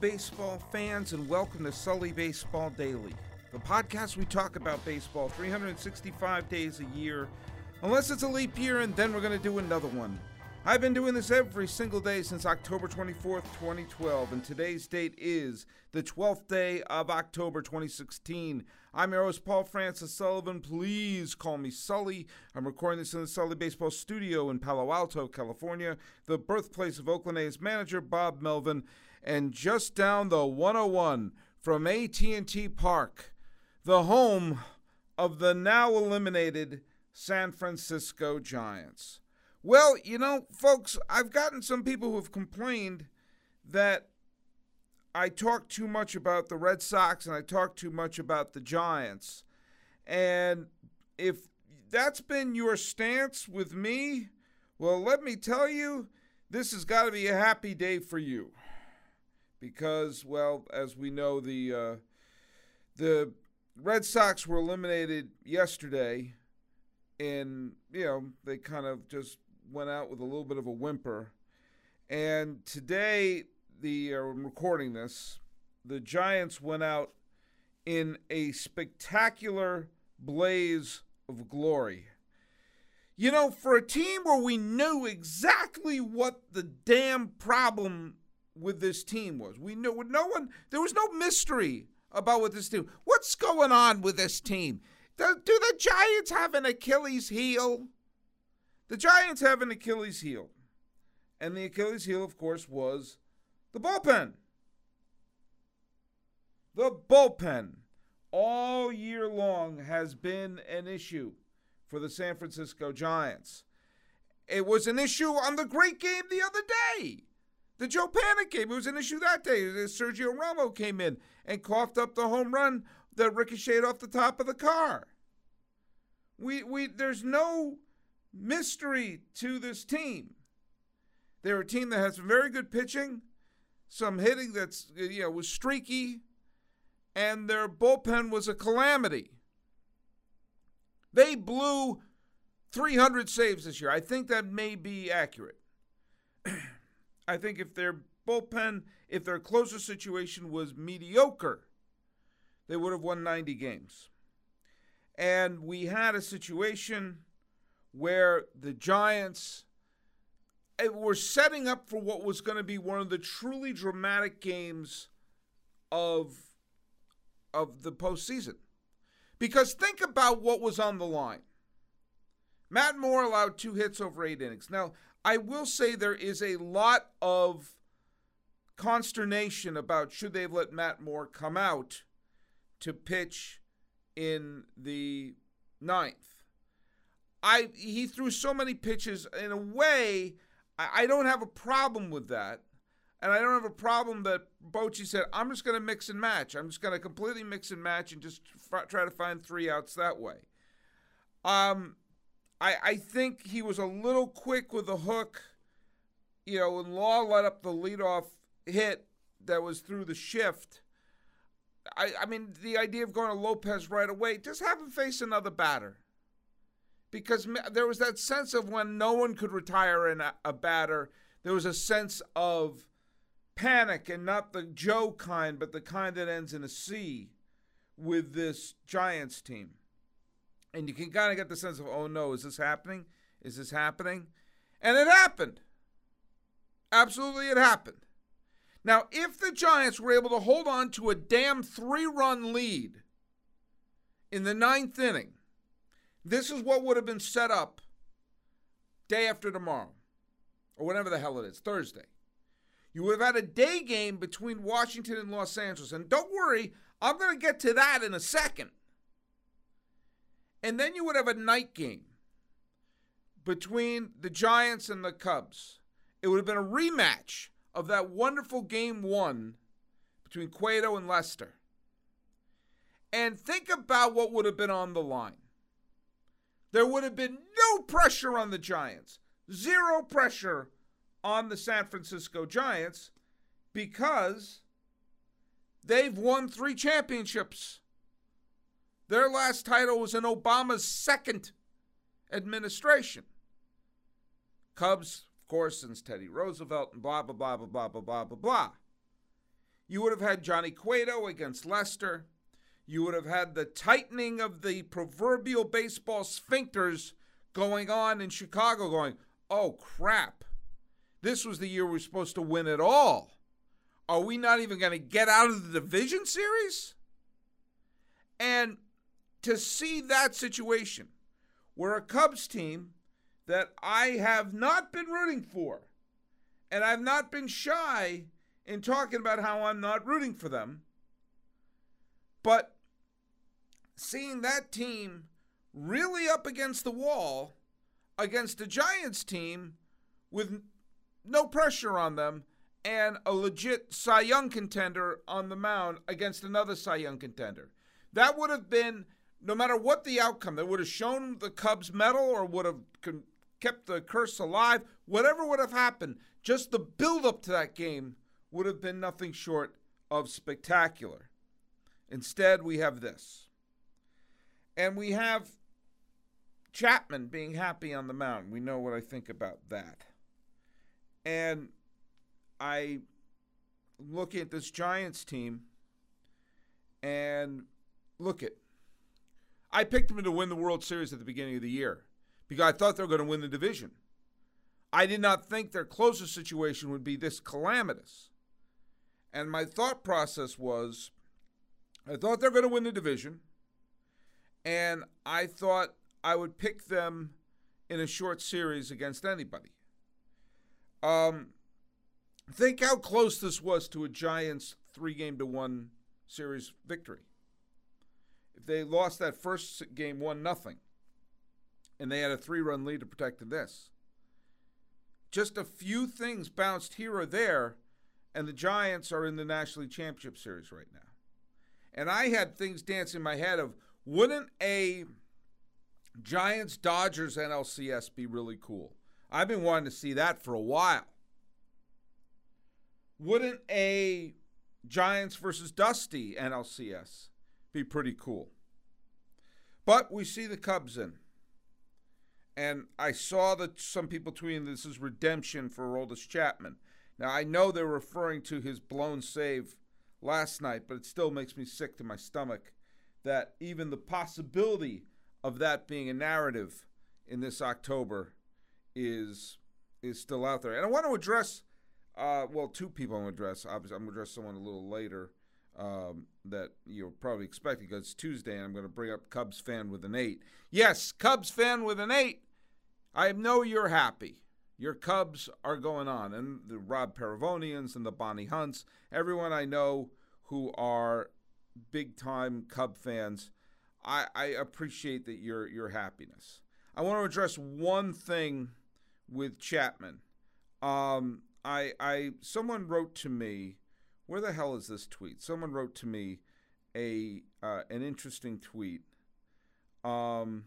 baseball fans, and welcome to Sully Baseball Daily, the podcast we talk about baseball 365 days a year, unless it's a leap year, and then we're going to do another one. I've been doing this every single day since October 24th, 2012, and today's date is the 12th day of October 2016. I'm your host, Paul Francis Sullivan. Please call me Sully. I'm recording this in the Sully Baseball Studio in Palo Alto, California, the birthplace of Oakland A's manager Bob Melvin, and just down the 101 from AT&T Park, the home of the now eliminated San Francisco Giants. Well, you know, folks, I've gotten some people who have complained that I talk too much about the Red Sox and I talk too much about the Giants. And if that's been your stance with me, well, let me tell you, this has got to be a happy day for you. Because, well, as we know, the uh, the Red Sox were eliminated yesterday, and you know they kind of just went out with a little bit of a whimper. And today, the uh, I'm recording this, the Giants went out in a spectacular blaze of glory. You know, for a team where we knew exactly what the damn problem with this team was, we knew no one, there was no mystery about what this team. What's going on with this team? Do, do the Giants have an Achilles heel? The Giants have an Achilles heel. And the Achilles heel, of course, was the bullpen. The bullpen all year long has been an issue for the San Francisco Giants. It was an issue on the great game the other day. The Joe Panik game, it was an issue that day. Uh, Sergio Romo came in and coughed up the home run that ricocheted off the top of the car. We, we, there's no mystery to this team. They're a team that has some very good pitching, some hitting that's uh, you know was streaky, and their bullpen was a calamity. They blew 300 saves this year. I think that may be accurate. I think if their bullpen, if their closer situation was mediocre, they would have won 90 games. And we had a situation where the Giants were setting up for what was going to be one of the truly dramatic games of of the postseason. Because think about what was on the line. Matt Moore allowed two hits over eight innings. Now, I will say there is a lot of consternation about should they have let Matt Moore come out to pitch in the ninth. I he threw so many pitches in a way. I, I don't have a problem with that, and I don't have a problem that Bochy said I'm just going to mix and match. I'm just going to completely mix and match and just f- try to find three outs that way. Um, I I think he was a little quick with the hook. You know, when Law let up the leadoff hit that was through the shift. I, I mean, the idea of going to Lopez right away, just have him face another batter because there was that sense of when no one could retire in a, a batter, there was a sense of panic and not the Joe kind, but the kind that ends in a C with this Giants team. And you can kind of get the sense of, oh no, is this happening? Is this happening? And it happened. Absolutely, it happened. Now, if the Giants were able to hold on to a damn three run lead in the ninth inning, this is what would have been set up day after tomorrow, or whatever the hell it is, Thursday. You would have had a day game between Washington and Los Angeles. And don't worry, I'm going to get to that in a second. And then you would have a night game between the Giants and the Cubs. It would have been a rematch of that wonderful game one between Cueto and Lester. And think about what would have been on the line there would have been no pressure on the Giants, zero pressure on the San Francisco Giants because they've won three championships. Their last title was in Obama's second administration. Cubs, of course, since Teddy Roosevelt and blah, blah, blah, blah, blah, blah, blah, blah, blah. you would have had Johnny Cueto against Lester. You would have had the tightening of the proverbial baseball sphincters going on in Chicago, going, oh crap, this was the year we were supposed to win it all. Are we not even going to get out of the division series? And to see that situation where a Cubs team that I have not been rooting for, and I've not been shy in talking about how I'm not rooting for them, but seeing that team really up against the wall against a Giants team with no pressure on them and a legit Cy Young contender on the mound against another Cy Young contender. That would have been no matter what the outcome, that would have shown the Cubs medal or would have kept the curse alive, whatever would have happened, just the build up to that game would have been nothing short of spectacular. Instead, we have this. And we have Chapman being happy on the mound. We know what I think about that. And I look at this Giants team and look at I picked them to win the World Series at the beginning of the year because I thought they were going to win the division. I did not think their closest situation would be this calamitous. And my thought process was I thought they're going to win the division. And I thought I would pick them in a short series against anybody. Um, think how close this was to a Giants three game to one series victory if they lost that first game one nothing, and they had a three run lead to protect this. Just a few things bounced here or there, and the Giants are in the National League Championship Series right now. And I had things dancing in my head of wouldn't a Giants Dodgers NLCS be really cool? I've been wanting to see that for a while. Wouldn't a Giants versus Dusty NLCS be pretty cool. But we see the Cubs in. And I saw that some people tweeting this is redemption for Aroldis Chapman. Now, I know they're referring to his blown save last night, but it still makes me sick to my stomach that even the possibility of that being a narrative in this October is is still out there. And I want to address, uh, well, two people I want to address. Obviously, I'm going to address someone a little later um, that you're probably expecting because it's Tuesday and I'm going to bring up Cubs fan with an eight. Yes, Cubs fan with an eight. I know you're happy. Your Cubs are going on. And the Rob Paravonians and the Bonnie Hunts, everyone I know who are big time Cub fans, I, I appreciate that your your happiness. I want to address one thing with Chapman. Um, I I someone wrote to me where the hell is this tweet? Someone wrote to me a uh, an interesting tweet. Um,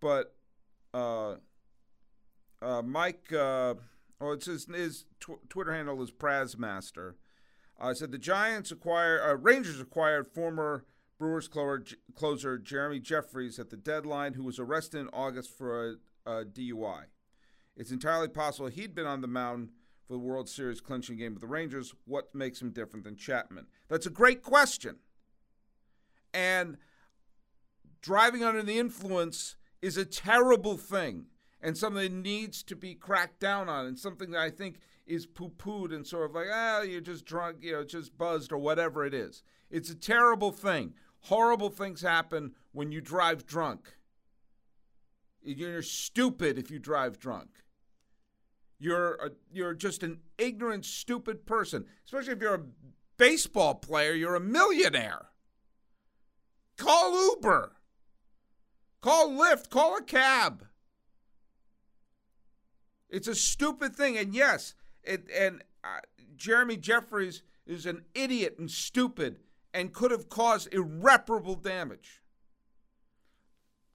but uh, uh, Mike, uh, oh, it's his, his tw- Twitter handle is Prazmaster. Uh, said the Giants acquire uh, Rangers acquired former Brewers closer, closer Jeremy Jeffress at the deadline, who was arrested in August for a, a DUI. It's entirely possible he'd been on the mound for the World Series clinching game with the Rangers. What makes him different than Chapman? That's a great question. And driving under the influence is a terrible thing and something that needs to be cracked down on and something that I think is poo pooed and sort of like, ah, you're just drunk, you know, just buzzed or whatever it is. It's a terrible thing. Horrible things happen when you drive drunk. You're stupid if you drive drunk. You're a, you're just an ignorant, stupid person. Especially if you're a baseball player, you're a millionaire. Call Uber. Call Lyft. Call a cab. It's a stupid thing, and yes, it and uh, Jeremy Jeffress is an idiot and stupid and could have caused irreparable damage.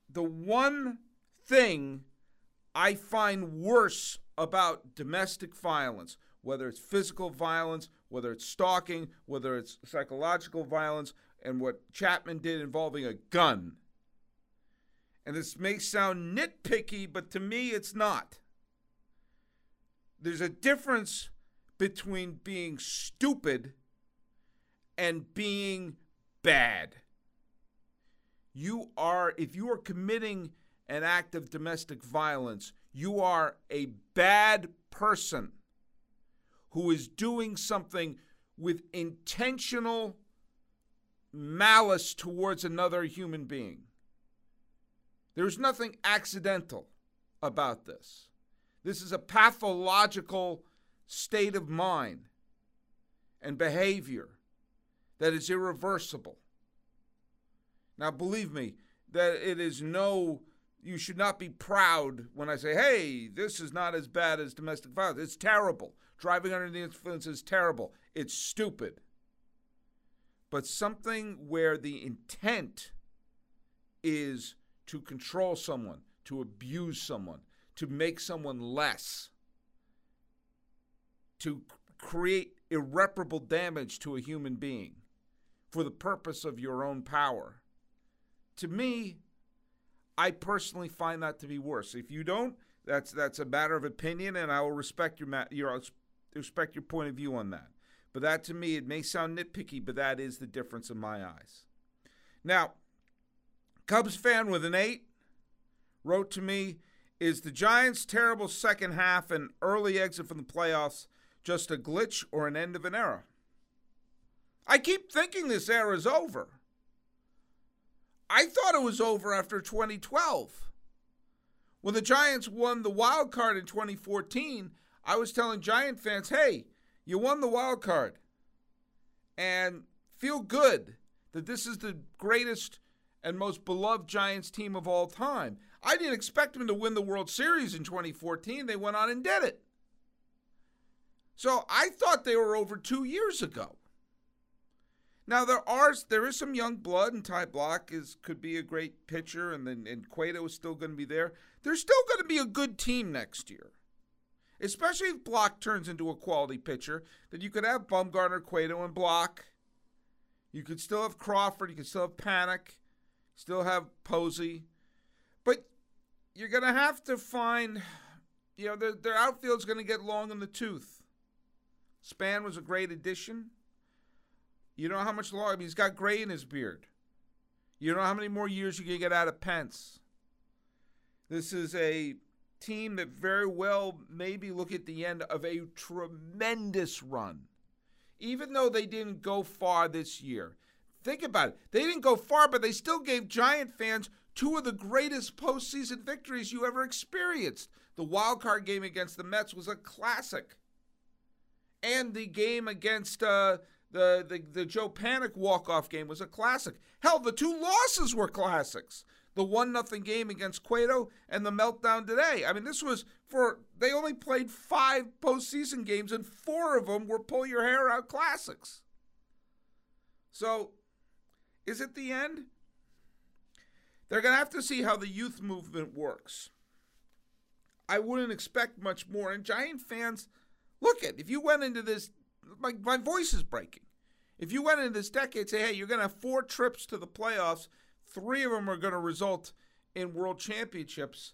The one thing I find worse about domestic violence, whether it's physical violence, whether it's stalking, whether it's psychological violence, and what Chapman did involving a gun. And this may sound nitpicky, but to me it's not. There's a difference between being stupid and being bad. You are, if you are committing an act of domestic violence, you are a bad person who is doing something with intentional malice towards another human being. There's nothing accidental about this. This is a pathological state of mind and behavior that is irreversible. Now, believe me, that it is no, you should not be proud when I say, hey, this is not as bad as domestic violence. It's terrible. Driving under the influence is terrible. It's stupid. But something where the intent is to control someone, to abuse someone, to make someone less, to create irreparable damage to a human being for the purpose of your own power. To me, I personally find that to be worse. If you don't, that's that's a matter of opinion, and I will respect your your uh, respect your point of view on that. But that to me, it may sound nitpicky, but that is the difference in my eyes. Now, Cubs fan with an eight wrote to me, "Is the Giants' terrible second half and early exit from the playoffs just a glitch or an end of an era?" I keep thinking this era is over. I thought it was over after 2012. When the Giants won the wild card in 2014, I was telling Giant fans, hey, you won the wild card. And feel good that this is the greatest and most beloved Giants team of all time. I didn't expect them to win the World Series in 2014. They went on and did it. So I thought they were over two years ago. Now there are there is some young blood, and Ty Blach is could be a great pitcher, and then and Cueto is still going to be there. There's still going to be a good team next year, especially if Blach turns into a quality pitcher. Then you could have Bumgarner, Cueto, and Blach. You could still have Crawford. You could still have Panik. Still have Posey, but you're going to have to find. You know, their, their outfield's going to get long in the tooth. Span was a great addition. You don't know how much longer? I mean, he's got gray in his beard. You don't know how many more years you can get out of Pence. This is a team that very well maybe look at the end of a tremendous run. Even though they didn't go far this year. Think about it. They didn't go far, but they still gave Giant fans two of the greatest postseason victories you ever experienced. The wild card game against the Mets was a classic. And the game against uh, the, the, the Joe Panik walk-off game was a classic. Hell, the two losses were classics. The one nothing game against Cueto and the meltdown today. I mean, this was for they only played five postseason games and four of them were pull your hair out classics. So, is it the end? They're going to have to see how the youth movement works. I wouldn't expect much more. And Giant fans, look at if you went into this my, my voice is breaking. If you went into this decade, say, hey, you're going to have four trips to the playoffs, three of them are going to result in world championships.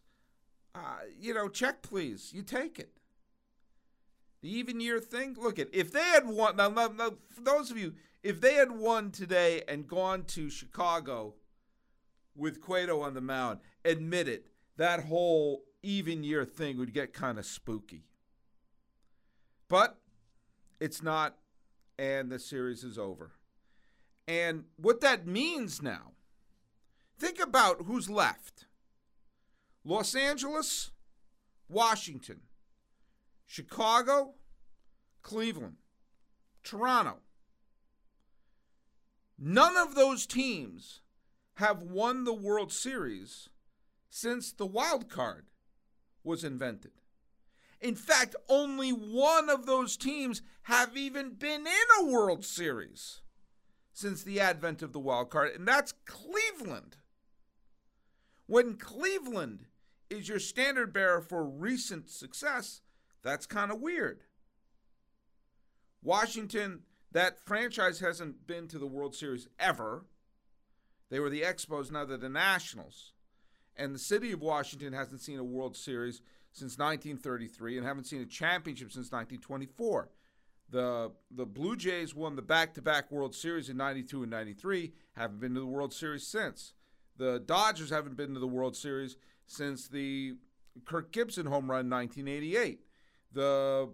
Uh, you know, check please. You take it. The even year thing. Look at if they had won. Now, now, for those of you, if they had won today and gone to Chicago with Cueto on the mound, admit it, that whole even year thing would get kind of spooky. But it's not, and the series is over. And what that means now, think about who's left Los Angeles, Washington, Chicago, Cleveland, Toronto. None of those teams have won the World Series since the wild card was invented. In fact, only one of those teams have even been in a World Series since the advent of the wild card, and that's Cleveland. When Cleveland is your standard bearer for recent success, that's kind of weird. Washington, that franchise hasn't been to the World Series ever. They were the Expos, now they're the Nationals. And the city of Washington hasn't seen a World Series since 1933 and haven't seen a championship since 1924. The the Blue Jays won the back-to-back World Series in 92 and 93, haven't been to the World Series since. The Dodgers haven't been to the World Series since the Kirk Gibson home run in 1988. The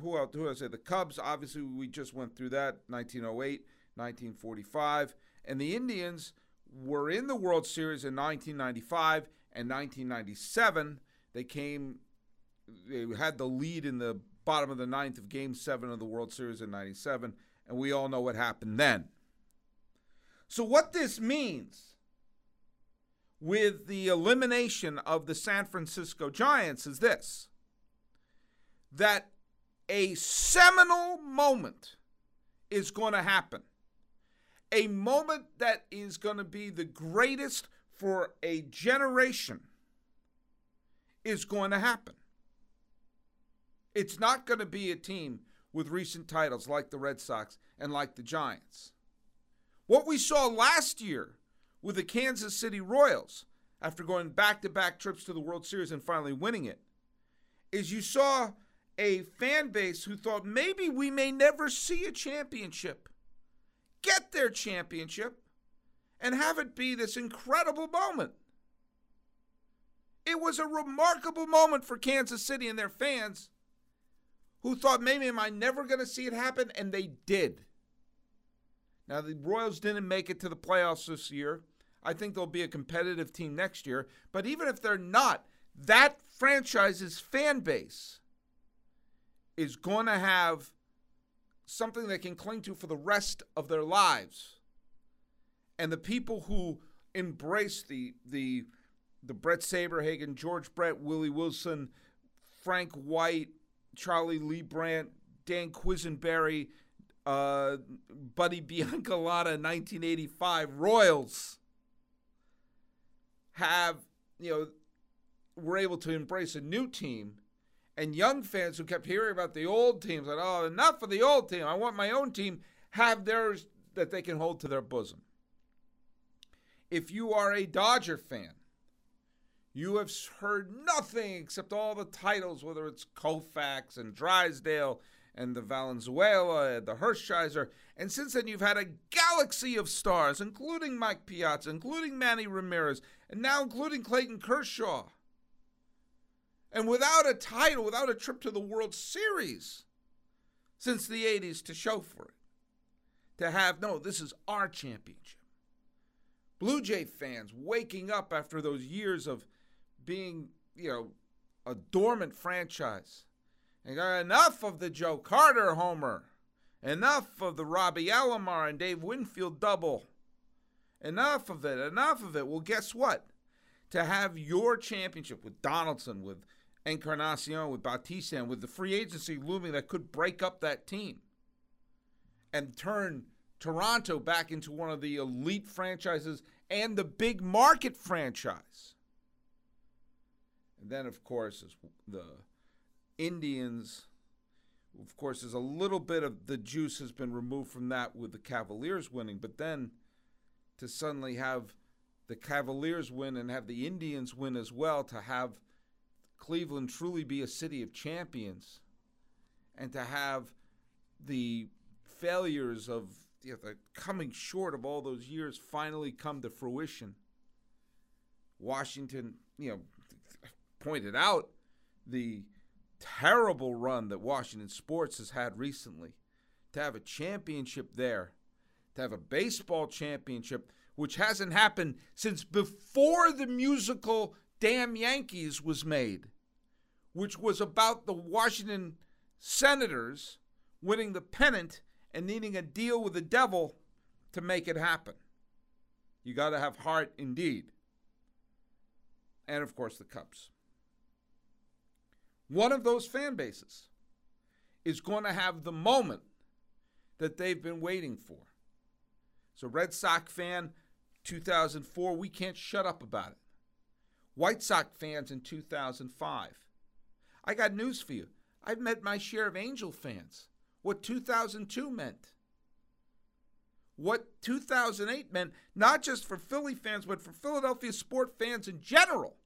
who else? Who else? The Cubs, obviously, we just went through that 1908, 1945, and the Indians were in the World Series in 1995 and 1997. They came, they had the lead in the bottom of the ninth of Game Seven of the World Series in '97, and we all know what happened then. So, what this means with the elimination of the San Francisco Giants is this that a seminal moment is going to happen. A moment that is going to be the greatest for a generation is going to happen. It's not going to be a team with recent titles like the Red Sox and like the Giants. What we saw last year with the Kansas City Royals after going back to back trips to the World Series and finally winning it is you saw a fan base who thought maybe we may never see a championship. Get their championship and have it be this incredible moment. It was a remarkable moment for Kansas City and their fans who thought maybe am I never going to see it happen and they did. Now the Royals didn't make it to the playoffs this year. I think they'll be a competitive team next year, but even if they're not, that franchise's fan base is going to have something they can cling to for the rest of their lives. And the people who embrace the the the Bret Saberhagen, George Brett, Willie Wilson, Frank White, Charlie Leibrandt, Dan Quisenberry, uh, Buddy Biancalana, 1985 Royals have you know were able to embrace a new team and young fans who kept hearing about the old teams, like, oh, enough of the old team. I want my own team, have theirs that they can hold to their bosom. If you are a Dodger fan, you have heard nothing except all the titles, whether it's Koufax and Drysdale and the Valenzuela and the Hershiser. And since then, you've had a galaxy of stars, including Mike Piazza, including Manny Ramirez, and now including Clayton Kershaw. And without a title, without a trip to the World Series since the 80s to show for it. To have, no, this is our championship. Blue Jay fans waking up after those years of being, you know, a dormant franchise. And enough of the Joe Carter homer. Enough of the Robbie Alomar and Dave Winfield double. Enough of it. Enough of it. Well, guess what? To have your championship with Donaldson, with Encarnacion, with Bautista, and with the free agency looming that could break up that team and turn Toronto back into one of the elite franchises and the big market franchise. And then, of course, the Indians. Of course, there's a little bit of the juice has been removed from that with the Cavaliers winning, but then to suddenly have the Cavaliers win and have the Indians win as well, to have Cleveland truly be a city of champions and to have the failures of you know, the coming short of all those years finally come to fruition. Washington, you know, pointed out the terrible run that Washington sports has had recently. To have a championship there, to have a baseball championship, which hasn't happened since before the musical Damn Yankees was made which was about the Washington Senators winning the pennant and needing a deal with the devil to make it happen. You got to have heart indeed. And of course, the Cubs. One of those fan bases is going to have the moment that they've been waiting for. So, Red Sox fan, 2004, we can't shut up about it. White Sox fans in 2005. I got news for you. I've met my share of Angel fans. What 2002 meant. What 2008 meant, not just for Philly fans, but for Philadelphia sport fans in general,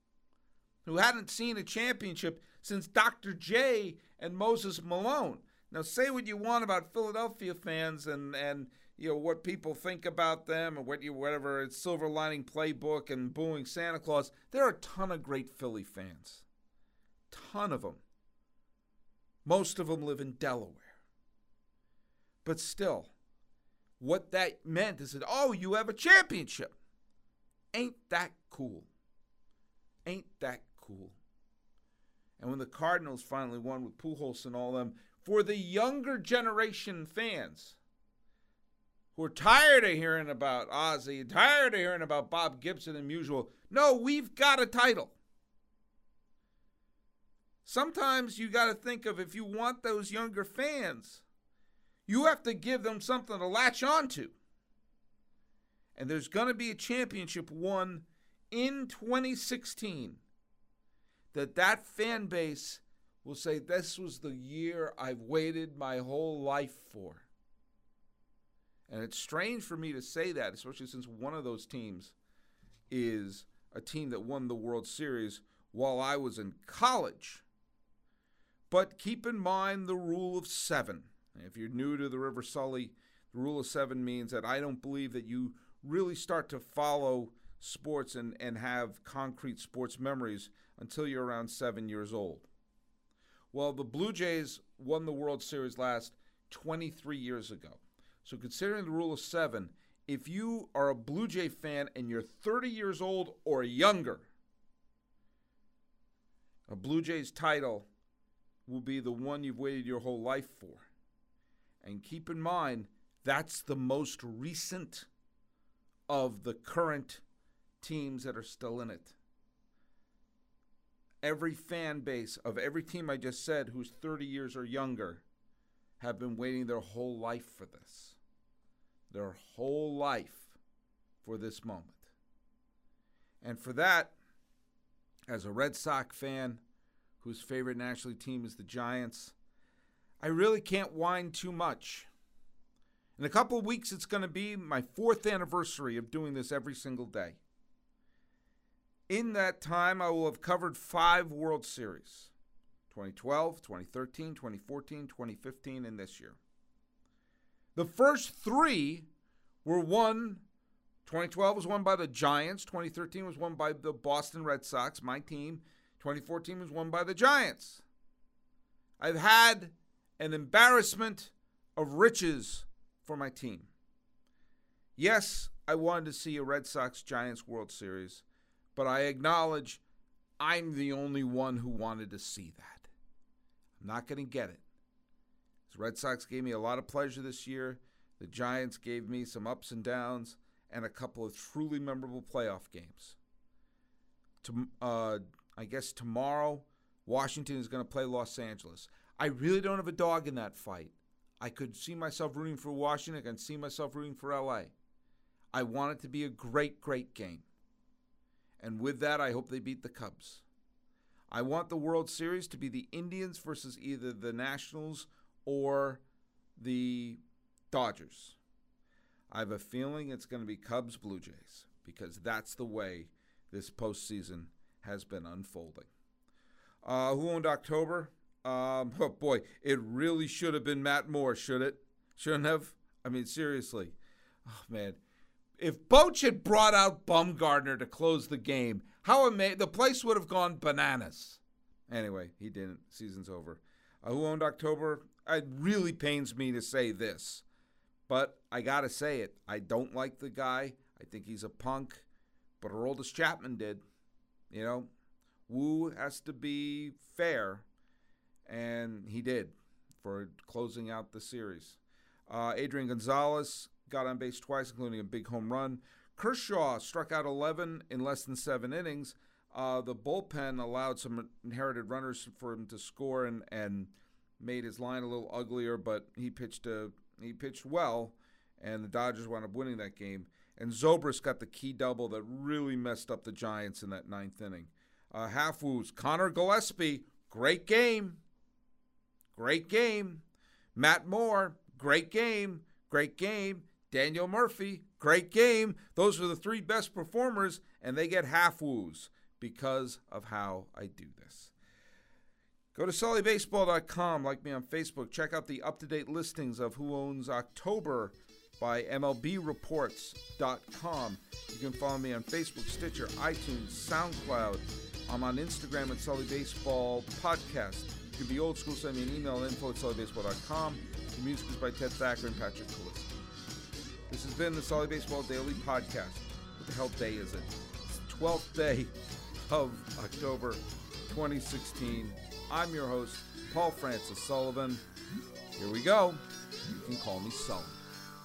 who hadn't seen a championship since Dr. J and Moses Malone. Now, say what you want about Philadelphia fans and and you know what people think about them and what you whatever it's Silver Lining Playbook and booing Santa Claus. There are a ton of great Philly fans, ton of them. Most of them live in Delaware, but still, what that meant is that oh, you have a championship. Ain't that cool? Ain't that cool? And when the Cardinals finally won with Pujols and all them, for the younger generation fans who are tired of hearing about Ozzie, tired of hearing about Bob Gibson and Musial, no, we've got a title. Sometimes you got to think of if you want those younger fans, you have to give them something to latch onto. And there's going to be a championship won in 2016 that that fan base will say this was the year I've waited my whole life for. And it's strange for me to say that, especially since one of those teams is a team that won the World Series while I was in college. But keep in mind the rule of seven. If you're new to the River Sully, the rule of seven means that I don't believe that you really start to follow sports and, and have concrete sports memories until you're around seven years old. Well, the Blue Jays won the World Series last 23 years ago. So, considering the rule of seven, if you are a Blue Jay fan and you're 30 years old or younger, a Blue Jays title will be the one you've waited your whole life for. And keep in mind, that's the most recent of the current teams that are still in it. Every fan base of every team I just said who's 30 years or younger have been waiting their whole life for this. Their whole life for this moment. And for that, as a Red Sox fan whose favorite National team is the Giants, I really can't whine too much. In a couple of weeks, it's going to be my fourth anniversary of doing this every single day. In that time, I will have covered five World Series 2012, 2013, 2014, 2015, and this year. The first three were won. 2012 was won by the Giants. 2013 was won by the Boston Red Sox, my team. 2014 was won by the Giants. I've had an embarrassment of riches for my team. Yes, I wanted to see a Red Sox Giants World Series but I acknowledge I'm the only one who wanted to see that. I'm not going to get it. The Red Sox gave me a lot of pleasure this year. The Giants gave me some ups and downs and a couple of truly memorable playoff games. To, uh, I guess tomorrow, Washington is going to play Los Angeles. I really don't have a dog in that fight. I could see myself rooting for Washington. I can see myself rooting for LA. I want it to be a great, great game. And with that, I hope they beat the Cubs. I want the World Series to be the Indians versus either the Nationals or the Dodgers. I have a feeling it's going to be Cubs Blue Jays because that's the way this postseason has been unfolding. Uh, who owned October? Um, oh boy, it really should have been Matt Moore, should it? Shouldn't have? I mean, seriously. Oh man, if Boch had brought out Bumgarner to close the game, how amazing! The place would have gone bananas. Anyway, he didn't. Season's over. Uh, who owned October? It really pains me to say this, but I gotta say it. I don't like the guy. I think he's a punk. But Aroldis Chapman did. You know, Woo has to be fair, and he did for closing out the series. Uh, Adrian Gonzalez got on base twice, including a big home run. Kershaw struck out 11 in less than seven innings. Uh, the bullpen allowed some inherited runners for him to score and, and made his line a little uglier, but he pitched a, he pitched well, and the Dodgers wound up winning that game. And Zobrist got the key double that really messed up the Giants in that ninth inning. Uh, half woos. Conor Gillaspie, great game. Great game. Matt Moore, great game. Great game. Daniel Murphy, great game. Those are the three best performers, and they get half woos because of how I do this. Go to sullybaseball.com, like me on Facebook. Check out the up to date listings of Who Owns October by MLBReports.com. You can follow me on Facebook, Stitcher, iTunes, SoundCloud. I'm on Instagram at Sully Baseball Podcast. You can be old school, send me an email info at sullybaseball.com. The music is by Ted Thacker and Patrick Callisto. This has been the Sully Baseball Daily Podcast. What the hell day is it? It's the 12th day of October 2016. I'm your host, Paul Francis Sullivan. Here we go. You can call me Sully.